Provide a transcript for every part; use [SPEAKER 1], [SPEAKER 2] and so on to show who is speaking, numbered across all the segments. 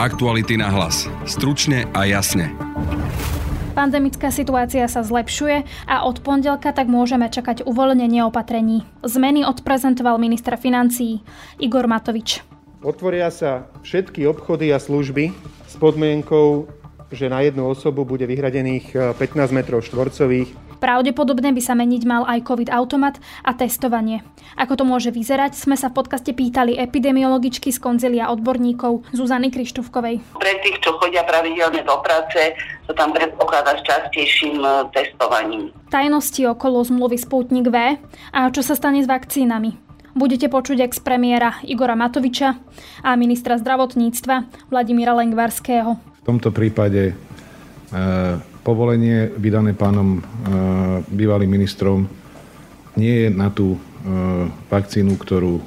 [SPEAKER 1] Aktuality na hlas. Stručne a jasne.
[SPEAKER 2] Pandemická situácia sa zlepšuje a od pondelka tak môžeme čakať uvoľnenie opatrení. Zmeny odprezentoval minister financií Igor Matovič.
[SPEAKER 3] Otvoria sa všetky obchody a služby s podmienkou, že na jednu osobu bude vyhradených 15 m štvorcových
[SPEAKER 2] Pravdepodobne by sa meniť mal aj COVID automat a testovanie. Ako to môže vyzerať, sme sa v podcaste pýtali epidemiologičky z konzilia odborníkov Zuzany Krištúvkovej.
[SPEAKER 4] Pre tých, čo chodia pravidelne do práce, to tam predpokladá s častejším e, testovaním.
[SPEAKER 2] Tajnosti okolo zmluvy Sputnik V a čo sa stane s vakcínami. Budete počuť ex premiéra Igora Matoviča a ministra zdravotníctva Vladimíra Lengvarského.
[SPEAKER 5] V tomto prípade e, povolenie vydané pánom e, bývalým ministrom nie je na tú e, vakcínu, ktorú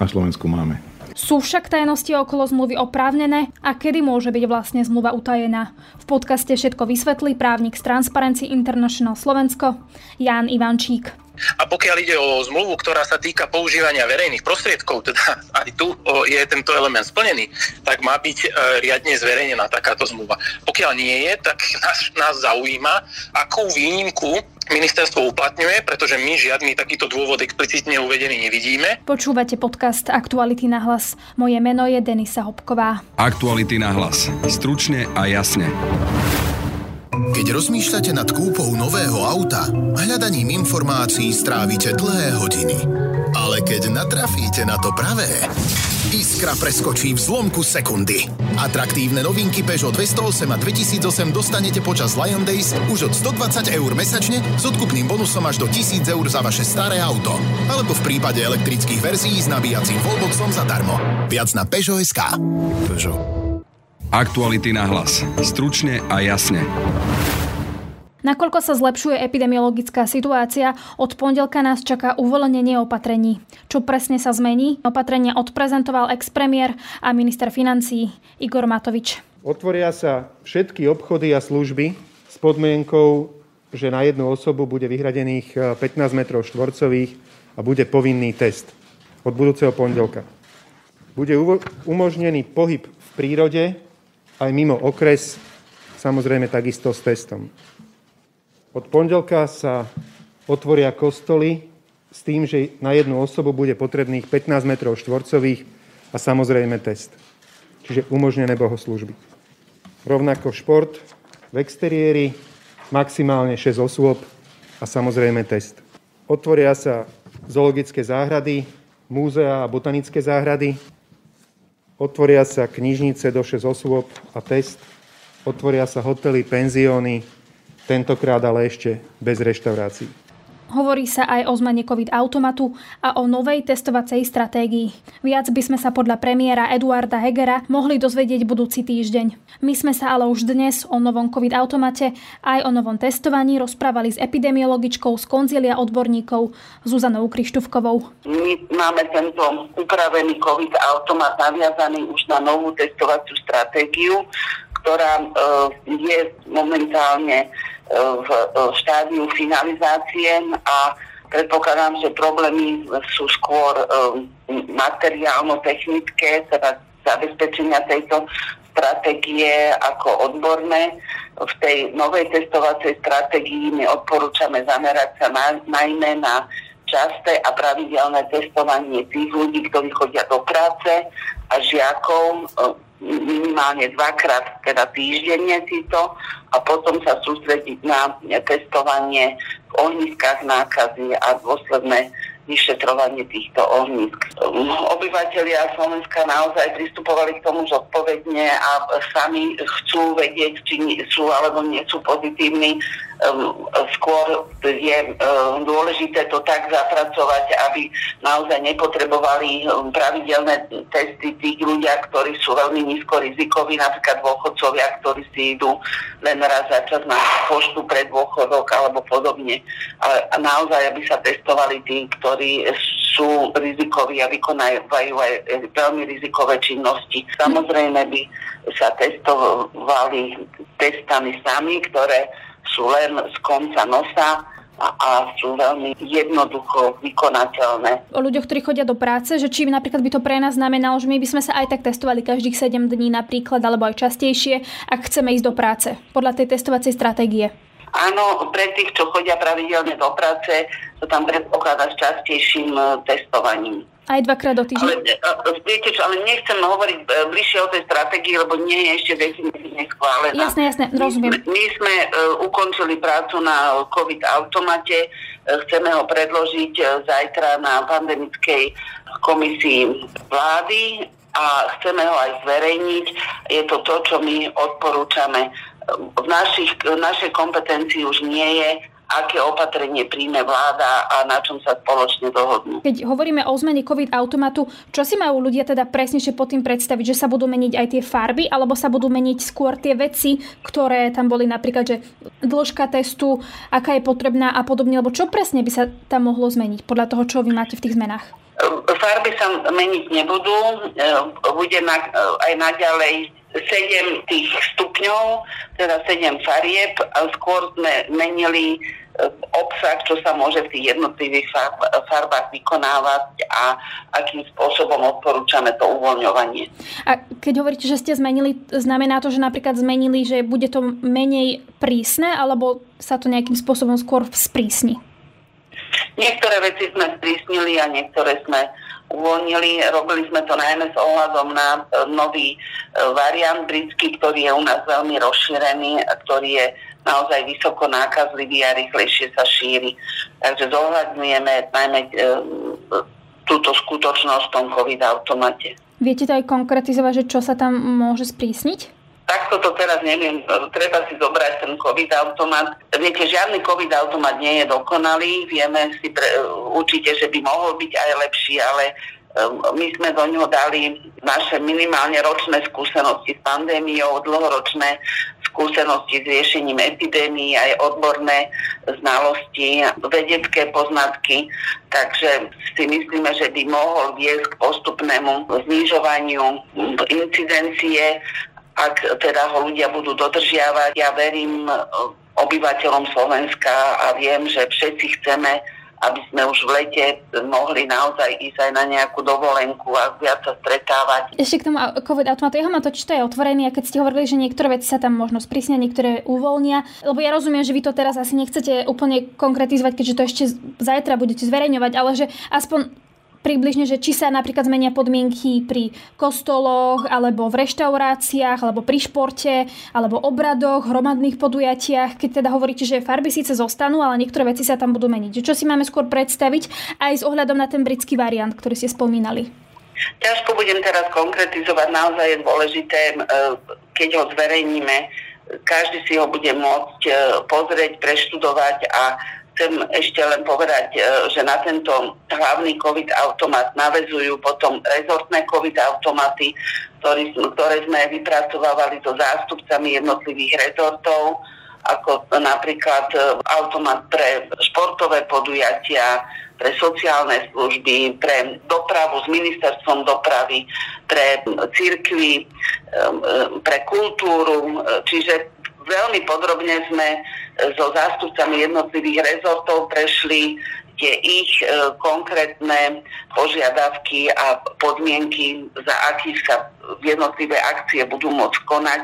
[SPEAKER 5] na Slovensku máme.
[SPEAKER 2] Sú však tajnosti okolo zmluvy oprávnené a kedy môže byť vlastne zmluva utajená? V podcaste všetko vysvetlí právnik z Transparency International Slovensko Jan Ivančík.
[SPEAKER 6] A pokiaľ ide o zmluvu, ktorá sa týka používania verejných prostriedkov, teda aj tu je tento element splnený, tak má byť e, riadne zverejnená takáto zmluva. Pokiaľ nie je, tak nás, nás zaujíma, akú výnimku ministerstvo uplatňuje, pretože my žiadny takýto dôvod explicitne uvedený nevidíme.
[SPEAKER 2] Počúvate podcast Aktuality na hlas. Moje meno je Denisa Hopková.
[SPEAKER 1] Aktuality na hlas. Stručne a jasne.
[SPEAKER 7] Keď rozmýšľate nad kúpou nového auta, hľadaním informácií strávite dlhé hodiny. Ale keď natrafíte na to pravé, iskra preskočí v zlomku sekundy. Atraktívne novinky Peugeot 208 a 2008 dostanete počas Lion Days už od 120 eur mesačne s odkupným bonusom až do 1000 eur za vaše staré auto. Alebo v prípade elektrických verzií s nabíjacím wallboxom zadarmo. Viac na Peugeot.sk. Peugeot.
[SPEAKER 1] Aktuality na hlas. Stručne a jasne.
[SPEAKER 2] Nakoľko sa zlepšuje epidemiologická situácia, od pondelka nás čaká uvoľnenie opatrení. Čo presne sa zmení? Opatrenia odprezentoval ex-premiér a minister financií Igor Matovič.
[SPEAKER 3] Otvoria sa všetky obchody a služby s podmienkou, že na jednu osobu bude vyhradených 15 eh, m štvorcových a bude povinný test od budúceho pondelka. Bude umožnený pohyb v prírode aj mimo okres, samozrejme takisto s testom. Od pondelka sa otvoria kostoly s tým, že na jednu osobu bude potrebných 15 m štvorcových a samozrejme test. Čiže umožnené bohoslužby. Rovnako šport v exteriéri, maximálne 6 osôb a samozrejme test. Otvoria sa zoologické záhrady, múzea a botanické záhrady, Otvoria sa knižnice do 6 osôb a test. Otvoria sa hotely, penzióny, tentokrát ale ešte bez reštaurácií.
[SPEAKER 2] Hovorí sa aj o zmene COVID automatu a o novej testovacej stratégii. Viac by sme sa podľa premiéra Eduarda Hegera mohli dozvedieť budúci týždeň. My sme sa ale už dnes o novom COVID automate aj o novom testovaní rozprávali s epidemiologičkou z konzília odborníkov Zuzanou Krištúvkovou.
[SPEAKER 4] My máme tento upravený COVID automat naviazaný už na novú testovaciu stratégiu, ktorá e, je momentálne v štádiu finalizácie a predpokladám, že problémy sú skôr um, materiálno-technické, teda zabezpečenia tejto stratégie ako odborné. V tej novej testovacej stratégii my odporúčame zamerať sa na, najmä na časté a pravidelné testovanie tých ľudí, ktorí chodia do práce a žiakov minimálne dvakrát teda týždenne títo a potom sa sústrediť na testovanie v ohniskách nákazy a dôsledné vyšetrovanie týchto ohnízk. Obyvatelia Slovenska naozaj pristupovali k tomu zodpovedne a sami chcú vedieť, či sú alebo nie sú pozitívni skôr je ehm, dôležité to tak zapracovať, aby naozaj nepotrebovali ehm, pravidelné testy tých ľudia, ktorí sú veľmi nízko rizikoví, napríklad dôchodcovia, ktorí si idú len raz za čas na poštu pre dôchodok alebo podobne. Ale naozaj, aby sa testovali tí, ktorí sú rizikoví a vykonávajú aj veľmi rizikové činnosti. Samozrejme by sa testovali testami sami, ktoré sú len z konca nosa a, a sú veľmi jednoducho vykonateľné.
[SPEAKER 2] O ľuďoch, ktorí chodia do práce, že či napríklad by to pre nás znamenalo, že my by sme sa aj tak testovali každých 7 dní napríklad, alebo aj častejšie, ak chceme ísť do práce, podľa tej testovacej stratégie.
[SPEAKER 4] Áno, pre tých, čo chodia pravidelne do práce, to tam predpokladá s častejším e, testovaním.
[SPEAKER 2] Aj dvakrát do týždňa? Ale,
[SPEAKER 4] e, viete čo, ale nechcem hovoriť e, bližšie o tej stratégii, lebo nie je ešte definitívne schválená.
[SPEAKER 2] Jasné, jasné, rozumiem.
[SPEAKER 4] My, my sme uh, ukončili prácu na COVID automate, uh, chceme ho predložiť uh, zajtra na pandemickej komisii vlády a chceme ho aj zverejniť. Je to to, čo my odporúčame. V, našich, v našej kompetencii už nie je aké opatrenie príjme vláda a na čom sa spoločne dohodnú.
[SPEAKER 2] Keď hovoríme o zmene COVID automatu, čo si majú ľudia teda presnejšie pod tým predstaviť, že sa budú meniť aj tie farby, alebo sa budú meniť skôr tie veci, ktoré tam boli napríklad, že dĺžka testu, aká je potrebná a podobne, alebo čo presne by sa tam mohlo zmeniť podľa toho, čo vy máte v tých zmenách?
[SPEAKER 4] Farby sa meniť nebudú, bude na, aj naďalej 7 tých stupňov, teda 7 farieb a skôr sme menili e, obsah, čo sa môže v tých jednotlivých farbách vykonávať a akým spôsobom odporúčame to uvoľňovanie.
[SPEAKER 2] A keď hovoríte, že ste zmenili, znamená to, že napríklad zmenili, že bude to menej prísne, alebo sa to nejakým spôsobom skôr sprísni?
[SPEAKER 4] Niektoré veci sme sprísnili a niektoré sme uvoľnili. Robili sme to najmä s ohľadom na e, nový e, variant britský, ktorý je u nás veľmi rozšírený a ktorý je naozaj vysoko nákazlivý a rýchlejšie sa šíri. Takže zohľadňujeme najmä e, túto skutočnosť v tom COVID-automate.
[SPEAKER 2] Viete to aj konkretizovať, že čo sa tam môže sprísniť?
[SPEAKER 4] Takto to teraz neviem, treba si zobrať ten COVID-automat. Viete, žiadny COVID-automat nie je dokonalý, vieme si pre, určite, že by mohol byť aj lepší, ale um, my sme do ňoho dali naše minimálne ročné skúsenosti s pandémiou, dlhoročné skúsenosti s riešením epidémií, aj odborné znalosti, vedecké poznatky. Takže si myslíme, že by mohol viesť k postupnému znižovaniu incidencie ak teda ho ľudia budú dodržiavať. Ja verím e, obyvateľom Slovenska a viem, že všetci chceme aby sme už v lete mohli naozaj ísť aj na nejakú dovolenku a viac sa stretávať.
[SPEAKER 2] Ešte k tomu COVID automatu, jeho mám totiž to je otvorený a keď ste hovorili, že niektoré veci sa tam možno sprísnia, niektoré uvoľnia, lebo ja rozumiem, že vy to teraz asi nechcete úplne konkretizovať, keďže to ešte zajtra budete zverejňovať, ale že aspoň približne, že či sa napríklad zmenia podmienky pri kostoloch, alebo v reštauráciách, alebo pri športe, alebo obradoch, hromadných podujatiach, keď teda hovoríte, že farby síce zostanú, ale niektoré veci sa tam budú meniť. Čo si máme skôr predstaviť aj s ohľadom na ten britský variant, ktorý ste spomínali?
[SPEAKER 4] Ťažko budem teraz konkretizovať, naozaj je dôležité, keď ho zverejníme, každý si ho bude môcť pozrieť, preštudovať a chcem ešte len povedať, e, že na tento hlavný COVID automat navezujú potom rezortné COVID automaty, ktoré sme vypracovávali so zástupcami jednotlivých rezortov, ako napríklad e, automat pre športové podujatia, pre sociálne služby, pre dopravu s ministerstvom dopravy, pre církvy, e, pre kultúru. Čiže veľmi podrobne sme so zástupcami jednotlivých rezortov prešli tie ich e, konkrétne požiadavky a podmienky, za akých sa jednotlivé akcie budú môcť konať.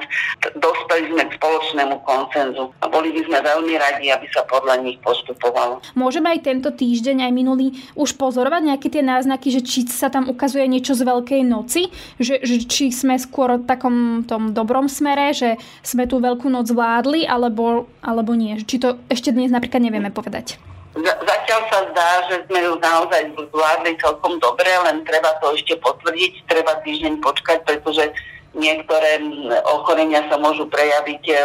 [SPEAKER 4] Dospeli sme k spoločnému koncenzu a boli by sme veľmi radi, aby sa podľa nich postupovalo.
[SPEAKER 2] Môžeme aj tento týždeň, aj minulý, už pozorovať nejaké tie náznaky, že či sa tam ukazuje niečo z Veľkej noci, že, že či sme skôr v takom tom dobrom smere, že sme tú Veľkú noc zvládli, alebo, alebo nie. Či to ešte dnes napríklad nevieme povedať.
[SPEAKER 4] Zatiaľ sa zdá, že sme ju naozaj zvládli celkom dobre, len treba to ešte potvrdiť, treba týždeň počkať, pretože niektoré ochorenia sa môžu prejaviť e,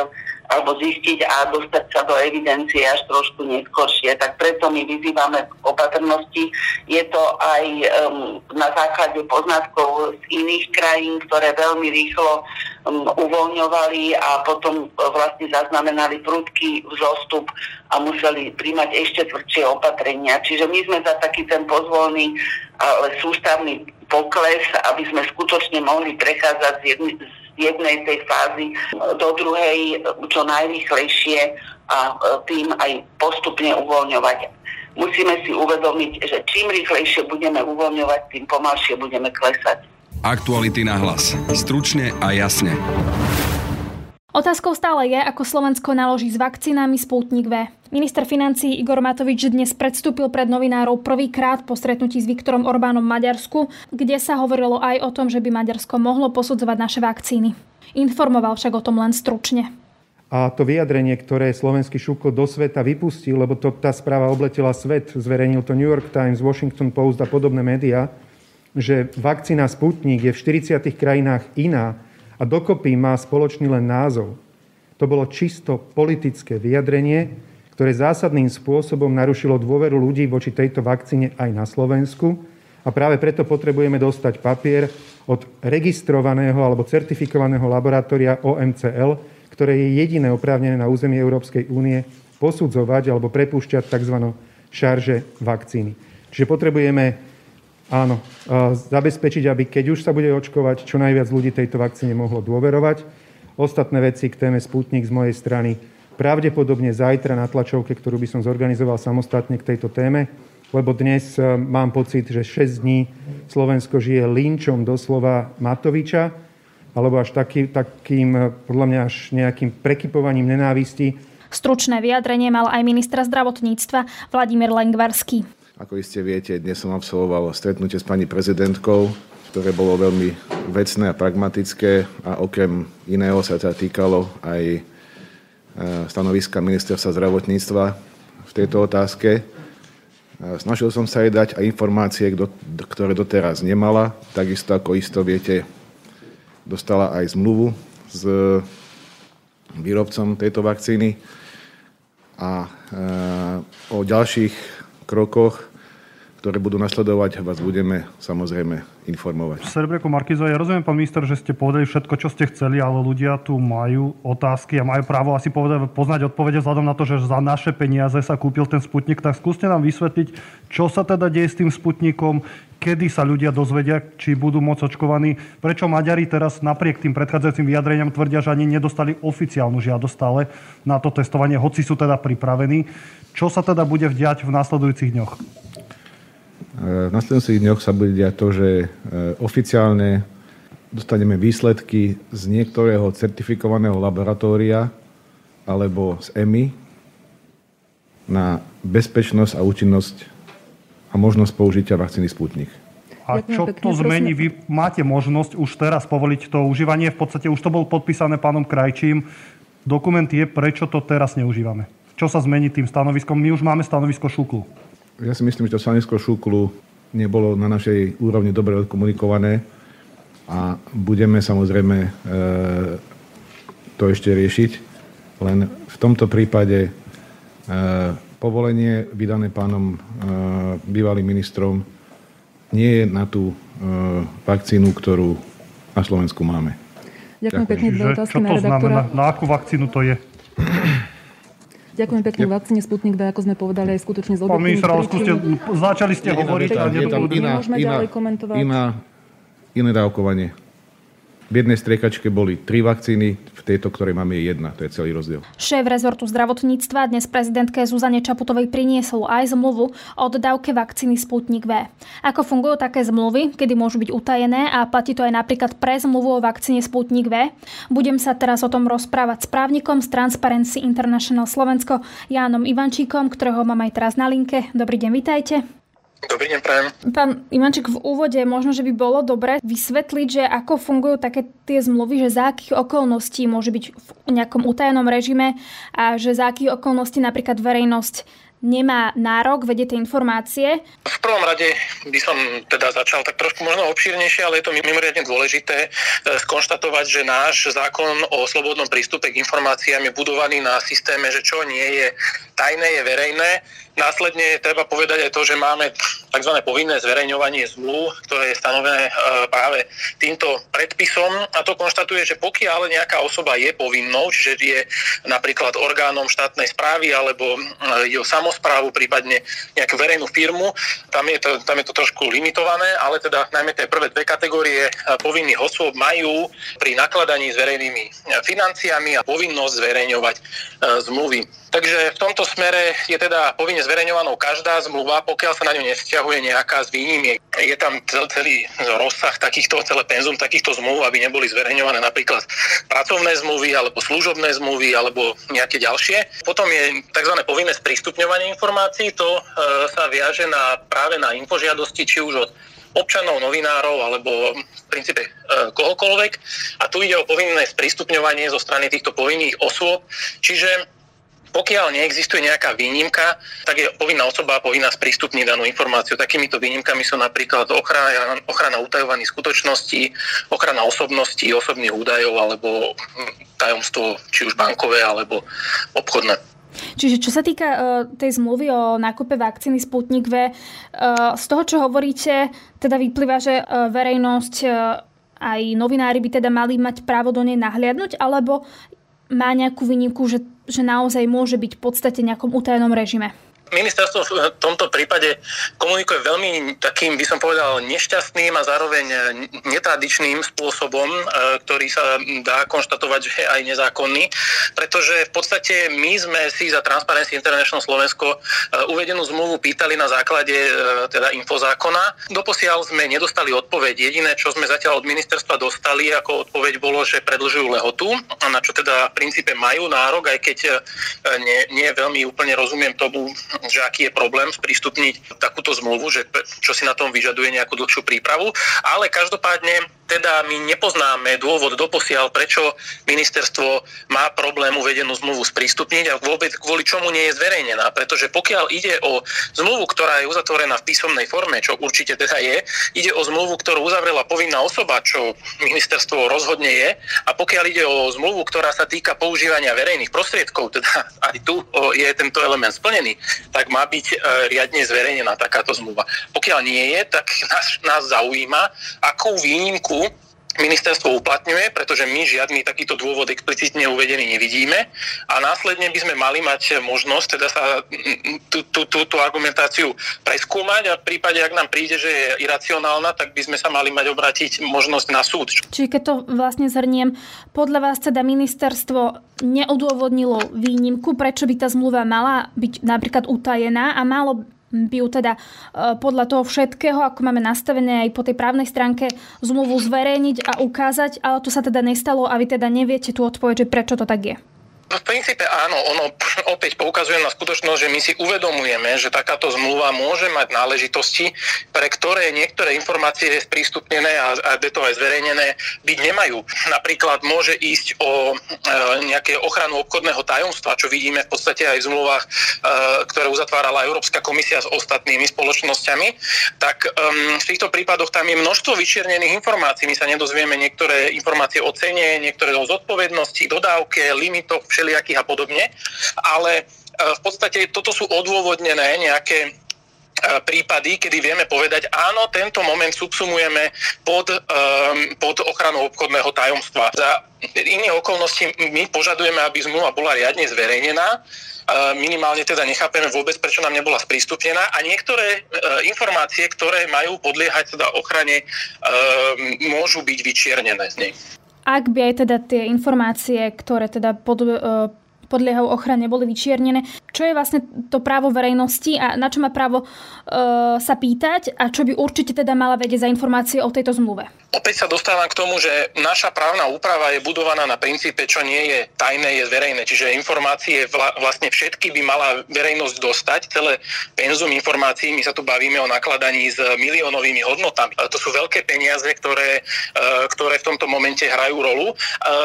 [SPEAKER 4] alebo zistiť a dostať sa do evidencie až trošku neskôršie. Tak preto my vyzývame k opatrnosti. Je to aj um, na základe poznatkov z iných krajín, ktoré veľmi rýchlo um, uvoľňovali a potom vlastne zaznamenali prudký vzostup a museli príjmať ešte tvrdšie opatrenia. Čiže my sme za taký ten pozvolný, ale sústavný pokles, aby sme skutočne mohli prechádzať z, jedny, z jednej tej fázy do druhej čo najrýchlejšie a tým aj postupne uvoľňovať. Musíme si uvedomiť, že čím rýchlejšie budeme uvoľňovať, tým pomalšie budeme klesať.
[SPEAKER 1] Aktuality na hlas. Stručne a jasne.
[SPEAKER 2] Otázkou stále je, ako Slovensko naloží s vakcínami Sputnik V. Minister financí Igor Matovič dnes predstúpil pred novinárov prvýkrát po stretnutí s Viktorom Orbánom v Maďarsku, kde sa hovorilo aj o tom, že by Maďarsko mohlo posudzovať naše vakcíny. Informoval však o tom len stručne.
[SPEAKER 3] A to vyjadrenie, ktoré slovenský šuko do sveta vypustil, lebo to, tá správa obletela svet, zverejnil to New York Times, Washington Post a podobné médiá, že vakcína Sputnik je v 40 krajinách iná a dokopy má spoločný len názov. To bolo čisto politické vyjadrenie, ktoré zásadným spôsobom narušilo dôveru ľudí voči tejto vakcíne aj na Slovensku. A práve preto potrebujeme dostať papier od registrovaného alebo certifikovaného laboratória OMCL, ktoré je jediné oprávnené na území Európskej únie posudzovať alebo prepúšťať tzv. šarže vakcíny. Čiže potrebujeme Áno, zabezpečiť, aby keď už sa bude očkovať, čo najviac ľudí tejto vakcíne mohlo dôverovať. Ostatné veci k téme Sputnik z mojej strany pravdepodobne zajtra na tlačovke, ktorú by som zorganizoval samostatne k tejto téme, lebo dnes e, mám pocit, že 6 dní Slovensko žije linčom doslova Matoviča, alebo až taký, takým, e, podľa mňa až nejakým prekypovaním nenávisti.
[SPEAKER 2] Stručné vyjadrenie mal aj ministra zdravotníctva Vladimír Lengvarský.
[SPEAKER 5] Ako iste viete, dnes som absolvoval stretnutie s pani prezidentkou, ktoré bolo veľmi vecné a pragmatické a okrem iného sa teda týkalo aj stanoviska ministerstva zdravotníctva v tejto otázke. E, snažil som sa jej dať aj informácie, ktoré doteraz nemala. Takisto, ako isto viete, dostala aj zmluvu s výrobcom tejto vakcíny a e, o ďalších krokoch ktoré budú nasledovať, vás budeme samozrejme informovať.
[SPEAKER 8] Serebreku Markizo, ja rozumiem, pán minister, že ste povedali všetko, čo ste chceli, ale ľudia tu majú otázky a majú právo asi povedať, poznať odpovede vzhľadom na to, že za naše peniaze sa kúpil ten Sputnik. Tak skúste nám vysvetliť, čo sa teda deje s tým Sputnikom, kedy sa ľudia dozvedia, či budú môcť očkovaní. Prečo Maďari teraz napriek tým predchádzajúcim vyjadreniam tvrdia, že ani nedostali oficiálnu žiadosť stále na to testovanie, hoci sú teda pripravení. Čo sa teda bude vdiať v následujúcich dňoch?
[SPEAKER 5] V nasledujúcich dňoch sa bude diať to, že e, oficiálne dostaneme výsledky z niektorého certifikovaného laboratória alebo z EMI na bezpečnosť a účinnosť a možnosť použitia vakcíny Sputnik.
[SPEAKER 8] A čo to zmení? Vy máte možnosť už teraz povoliť to užívanie. V podstate už to bolo podpísané pánom Krajčím. Dokument je, prečo to teraz neužívame. Čo sa zmení tým stanoviskom? My už máme stanovisko Šuklu.
[SPEAKER 5] Ja si myslím, že to stanovisko Šuklu nebolo na našej úrovni dobre odkomunikované a budeme samozrejme e, to ešte riešiť. Len v tomto prípade e, povolenie vydané pánom e, bývalým ministrom nie je na tú vakcínu, ktorú na Slovensku máme.
[SPEAKER 9] Ďakujem, Ďakujem. pekne.
[SPEAKER 8] Čo to znamená? Na akú vakcínu to je?
[SPEAKER 9] Ďakujem pekne. Vakcíne Sputnik V, ako sme povedali, aj skutočne z objektívnych
[SPEAKER 8] Pán minister, začali ste hovoriť a
[SPEAKER 9] nebudú... Nemôžeme ďalej komentovať.
[SPEAKER 5] Iná, iné dávkovanie. V jednej striekačke boli tri vakcíny, v tejto, ktorej máme jedna. To je celý rozdiel.
[SPEAKER 2] Šéf rezortu zdravotníctva dnes prezidentke Zuzane Čaputovej priniesol aj zmluvu o dodávke vakcíny Sputnik V. Ako fungujú také zmluvy, kedy môžu byť utajené a platí to aj napríklad pre zmluvu o vakcíne Sputnik V. Budem sa teraz o tom rozprávať s právnikom z Transparency International Slovensko Jánom Ivančíkom, ktorého mám aj teraz na linke. Dobrý deň, vitajte.
[SPEAKER 6] Dobrý deň, prajem.
[SPEAKER 2] Pán Ivanček, v úvode možno, že by bolo dobre vysvetliť, že ako fungujú také tie zmluvy, že za akých okolností môže byť v nejakom utajenom režime a že za akých okolností napríklad verejnosť nemá nárok vedieť tie informácie?
[SPEAKER 6] V prvom rade by som teda začal tak trošku možno obšírnejšie, ale je to mimoriadne dôležité e, skonštatovať, že náš zákon o slobodnom prístupe k informáciám je budovaný na systéme, že čo nie je tajné, je verejné Následne treba povedať aj to, že máme tzv. povinné zverejňovanie zmluv, ktoré je stanovené e, práve týmto predpisom a to konštatuje, že pokiaľ nejaká osoba je povinnou, čiže je napríklad orgánom štátnej správy alebo e, ide o samozprávu, prípadne nejakú verejnú firmu, tam je, to, tam je to trošku limitované, ale teda najmä tie prvé dve kategórie e, povinných osôb majú pri nakladaní s verejnými financiami a povinnosť zverejňovať zmluvy. Takže v tomto smere je teda povinne zverejňovanou každá zmluva, pokiaľ sa na ňu nevzťahuje nejaká z výnimiek. Je tam celý rozsah takýchto, celé penzum takýchto zmluv, aby neboli zverejňované napríklad pracovné zmluvy alebo služobné zmluvy alebo nejaké ďalšie. Potom je tzv. povinné sprístupňovanie informácií. To e, sa viaže na, práve na infožiadosti, či už od občanov, novinárov alebo v princípe e, kohokoľvek. A tu ide o povinné sprístupňovanie zo strany týchto povinných osôb. Čiže pokiaľ neexistuje nejaká výnimka, tak je povinná osoba povinná sprístupniť danú informáciu. Takýmito výnimkami sú napríklad ochrana, ochrana utajovaných skutočností, ochrana osobností, osobných údajov alebo tajomstvo či už bankové alebo obchodné.
[SPEAKER 2] Čiže čo sa týka uh, tej zmluvy o nákupe vakcíny Sputnik V, uh, z toho, čo hovoríte, teda vyplýva, že uh, verejnosť aj novinári by teda mali mať právo do nej nahliadnúť, alebo má nejakú výnimku, že, že naozaj môže byť v podstate nejakom utajenom režime?
[SPEAKER 6] Ministerstvo v tomto prípade komunikuje veľmi takým, by som povedal, nešťastným a zároveň netradičným spôsobom, e, ktorý sa dá konštatovať, že je aj nezákonný, pretože v podstate my sme si za Transparency International Slovensko uvedenú zmluvu pýtali na základe teda infozákona. Doposiaľ sme nedostali odpoveď. Jediné, čo sme zatiaľ od ministerstva dostali ako odpoveď bolo, že predlžujú lehotu, na čo teda v princípe majú nárok, aj keď nie, nie veľmi úplne rozumiem tomu, že aký je problém sprístupniť takúto zmluvu, že čo si na tom vyžaduje nejakú dlhšiu prípravu, ale každopádne teda my nepoznáme dôvod doposiaľ, prečo ministerstvo má problém uvedenú zmluvu sprístupniť a vôbec kvôli čomu nie je zverejnená. Pretože pokiaľ ide o zmluvu, ktorá je uzatvorená v písomnej forme, čo určite teda je, ide o zmluvu, ktorú uzavrela povinná osoba, čo ministerstvo rozhodne je, a pokiaľ ide o zmluvu, ktorá sa týka používania verejných prostriedkov, teda aj tu je tento element splnený, tak má byť e, riadne zverejnená takáto zmluva. Pokiaľ nie je, tak nás, nás zaujíma, akú výnimku ministerstvo uplatňuje, pretože my žiadny takýto dôvod explicitne uvedený nevidíme a následne by sme mali mať možnosť teda sa túto argumentáciu preskúmať a v prípade, ak nám príde, že je iracionálna, tak by sme sa mali mať obrátiť možnosť na súd.
[SPEAKER 2] Čiže keď to vlastne zhrniem, podľa vás teda ministerstvo neodôvodnilo výnimku, prečo by tá zmluva mala byť napríklad utajená a malo by ju teda e, podľa toho všetkého, ako máme nastavené aj po tej právnej stránke, zmluvu zverejniť a ukázať, ale to sa teda nestalo a vy teda neviete tú odpoveď, že prečo to tak je.
[SPEAKER 6] V princípe áno, ono opäť poukazuje na skutočnosť, že my si uvedomujeme, že takáto zmluva môže mať náležitosti, pre ktoré niektoré informácie sprístupnené a, a to aj zverejnené byť nemajú. Napríklad môže ísť o e, nejaké ochranu obchodného tajomstva, čo vidíme v podstate aj v zmluvách, e, ktoré uzatvárala Európska komisia s ostatnými spoločnosťami. Tak e, v týchto prípadoch tam je množstvo vyčiernených informácií. My sa nedozvieme niektoré informácie o cene, niektoré o zodpovednosti, dodávke, limitoch, všelijakých a podobne. Ale e, v podstate toto sú odôvodnené nejaké e, prípady, kedy vieme povedať, áno, tento moment subsumujeme pod, um, pod ochranou obchodného tajomstva. Za iných okolností my požadujeme, aby zmluva bola riadne zverejnená, minimálne teda nechápeme vôbec, prečo nám nebola sprístupnená a niektoré uh, informácie, ktoré majú podliehať teda ochrane, uh, môžu byť vyčiernené z nej
[SPEAKER 2] ak by aj teda tie informácie, ktoré teda pod, e, podliehajú ochrane, boli vyčiernené. Čo je vlastne to právo verejnosti a na čo má právo e, sa pýtať a čo by určite teda mala vedieť za informácie o tejto zmluve?
[SPEAKER 6] Opäť sa dostávam k tomu, že naša právna úprava je budovaná na princípe, čo nie je tajné, je zverejné. Čiže informácie vla, vlastne všetky by mala verejnosť dostať. Celé penzum informácií, my sa tu bavíme o nakladaní s miliónovými hodnotami. To sú veľké peniaze, ktoré, e, ktoré v tomto momente hrajú rolu. E,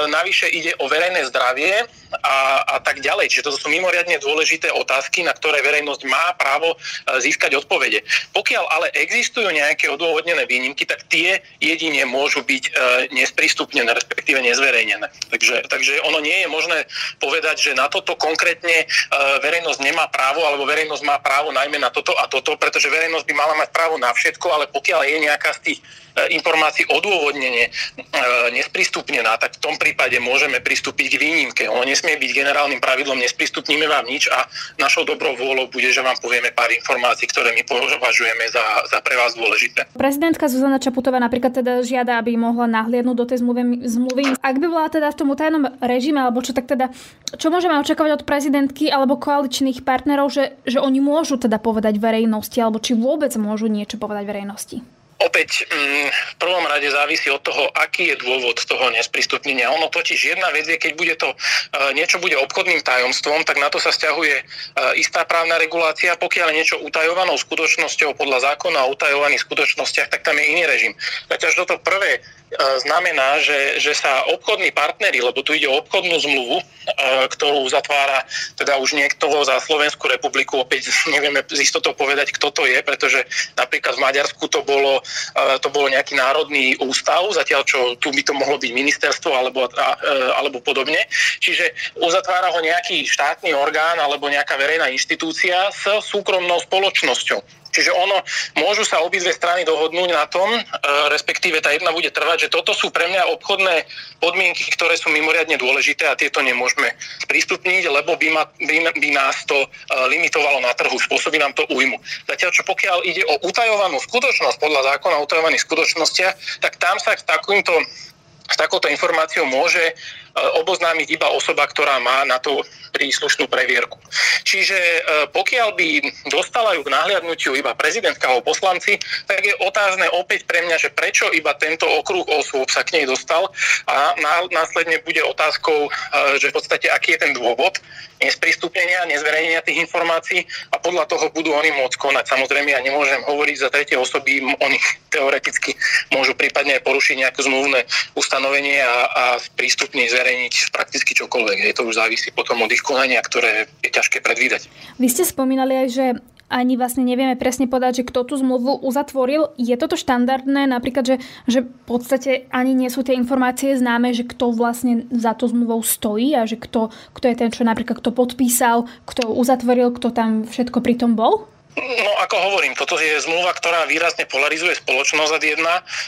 [SPEAKER 6] navyše ide o verejné zdravie a, a tak ďalej. Čiže toto sú mimoriadne dôležité otázky, na ktoré verejnosť má právo e, získať odpovede. Pokiaľ ale existujú nejaké odôvodnené výnimky, tak tie jedine môžu byť e, nesprístupnené, respektíve nezverejnené. Takže, takže ono nie je možné povedať, že na toto konkrétne e, verejnosť nemá právo, alebo verejnosť má právo najmä na toto a toto, pretože verejnosť by mala mať právo na všetko, ale pokiaľ je nejaká z tých informácií odôvodnenie nesprístupnená, tak v tom prípade môžeme pristúpiť k výnimke. Ono nesmie byť generálnym pravidlom, nesprístupníme vám nič a našou dobrou vôľou bude, že vám povieme pár informácií, ktoré my považujeme za, za pre vás dôležité.
[SPEAKER 2] Prezidentka Zuzana Čaputová napríklad teda žiada, aby mohla nahliadnúť do tej zmluvy. zmluvy. Ak by bola teda v tom tajnom režime, alebo čo tak teda, čo môžeme očakávať od prezidentky alebo koaličných partnerov, že, že oni môžu teda povedať verejnosti, alebo či vôbec môžu niečo povedať verejnosti?
[SPEAKER 6] Opäť mm, v prvom rade závisí od toho, aký je dôvod toho nesprístupnenia. Ono totiž jedna vec je, keď bude to, e, niečo bude obchodným tajomstvom, tak na to sa stiahuje e, istá právna regulácia. Pokiaľ je niečo utajovanou skutočnosťou podľa zákona o utajovaných skutočnostiach, tak tam je iný režim. Pretože toto prvé E, znamená, že, že sa obchodní partnery, lebo tu ide o obchodnú zmluvu, ktorú zatvára teda už niekto za Slovenskú republiku, opäť nevieme z istotou povedať, kto to je, pretože napríklad v Maďarsku to bolo, to bolo nejaký národný ústav, zatiaľ čo tu by to mohlo byť ministerstvo alebo, alebo podobne. Čiže uzatvára ho nejaký štátny orgán alebo nejaká verejná inštitúcia s súkromnou spoločnosťou. Čiže ono, môžu sa obidve strany dohodnúť na tom, e, respektíve tá jedna bude trvať, že toto sú pre mňa obchodné podmienky, ktoré sú mimoriadne dôležité a tieto nemôžeme sprístupniť, lebo by, ma, by, by nás to e, limitovalo na trhu, spôsobí nám to újmu. Zatiaľ, čo pokiaľ ide o utajovanú skutočnosť podľa zákona o utajovaných skutočnostiach, tak tam sa k takýmto s takouto informáciou môže oboznámiť iba osoba, ktorá má na to príslušnú previerku. Čiže e, pokiaľ by dostala ju k nahliadnutiu iba prezidentka alebo poslanci, tak je otázne opäť pre mňa, že prečo iba tento okruh osôb sa k nej dostal a následne bude otázkou, e, že v podstate aký je ten dôvod nesprístupnenia, nezverejnenia tých informácií a podľa toho budú oni môcť konať. Samozrejme, ja nemôžem hovoriť za tretie osoby, oni teoreticky môžu prípadne aj porušiť nejaké zmluvné ustanovenie a, a prístupne zverejniť prakticky čokoľvek. Je to už závisí potom od ich konania, ktoré je ťažké predvídať.
[SPEAKER 2] Vy ste spomínali aj, že ani vlastne nevieme presne povedať, že kto tú zmluvu uzatvoril. Je toto štandardné napríklad, že, že v podstate ani nie sú tie informácie známe, že kto vlastne za to zmluvou stojí a že kto, kto je ten, čo napríklad kto podpísal, kto uzatvoril, kto tam všetko pri tom bol?
[SPEAKER 6] No ako hovorím, toto je zmluva, ktorá výrazne polarizuje spoločnosť ad 1.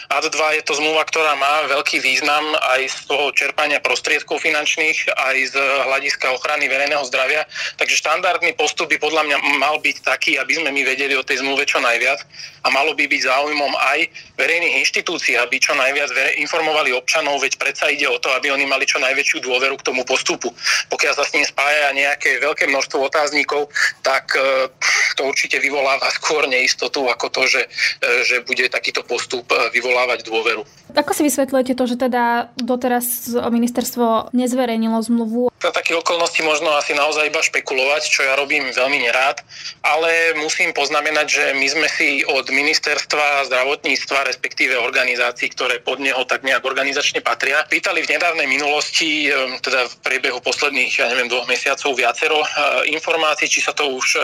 [SPEAKER 6] Ad 2 je to zmluva, ktorá má veľký význam aj z toho čerpania prostriedkov finančných, aj z hľadiska ochrany verejného zdravia. Takže štandardný postup by podľa mňa mal byť taký, aby sme my vedeli o tej zmluve čo najviac a malo by byť záujmom aj verejných inštitúcií, aby čo najviac informovali občanov, veď predsa ide o to, aby oni mali čo najväčšiu dôveru k tomu postupu. Pokiaľ sa s ním spája nejaké veľké množstvo otáznikov, tak e, to určite určite vyvoláva skôr neistotu ako to, že, e, že bude takýto postup e, vyvolávať dôveru.
[SPEAKER 2] Ako si vysvetľujete to, že teda doteraz ministerstvo nezverejnilo zmluvu?
[SPEAKER 6] Za také okolnosti možno asi naozaj iba špekulovať, čo ja robím veľmi nerád, ale musím poznamenať, že my sme si od ministerstva zdravotníctva, respektíve organizácií, ktoré pod neho tak nejak organizačne patria, pýtali v nedávnej minulosti, e, teda v priebehu posledných, ja neviem, dvoch mesiacov viacero informácií, či sa to už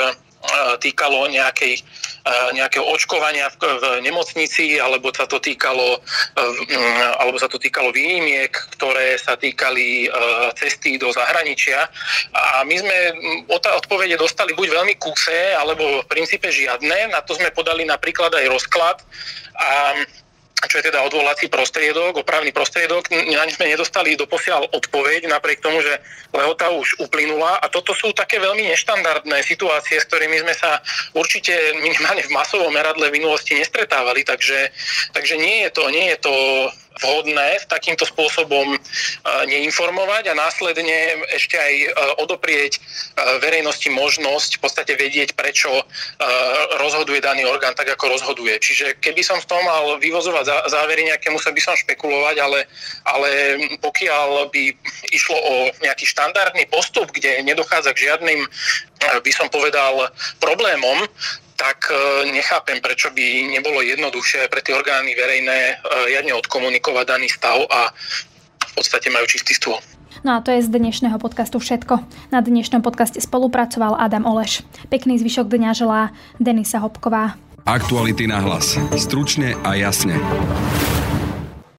[SPEAKER 6] týkalo nejakej, nejakého očkovania v, v nemocnici, alebo sa to týkalo, alebo sa to týkalo výnimiek, ktoré sa týkali cesty do zahraničia. A my sme odpovede dostali buď veľmi kúse, alebo v princípe žiadne. Na to sme podali napríklad aj rozklad. A čo je teda odvolací prostriedok, opravný prostriedok. Na ne sme nedostali doposiaľ odpoveď, napriek tomu, že lehota už uplynula. A toto sú také veľmi neštandardné situácie, s ktorými sme sa určite minimálne v masovom meradle v minulosti nestretávali. Takže, takže nie je to, nie je to vhodné takýmto spôsobom e, neinformovať a následne ešte aj e, odoprieť e, verejnosti možnosť v podstate vedieť, prečo rozhoduje daný orgán tak, ako rozhoduje. Čiže keby som z toho mal vyvozovať závery nejaké, musel by som špekulovať, ale, ale pokiaľ by išlo o nejaký štandardný postup, kde nedochádza k žiadnym, by som povedal, problémom, tak e, nechápem, prečo by nebolo jednoduchšie pre tie orgány verejné riadne e, odkomunikovať daný stav a v podstate majú čistý stôl.
[SPEAKER 2] No a to je z dnešného podcastu všetko. Na dnešnom podcaste spolupracoval Adam Oleš. Pekný zvyšok dňa želá Denisa Hopková.
[SPEAKER 1] Aktuality na hlas. Stručne a jasne.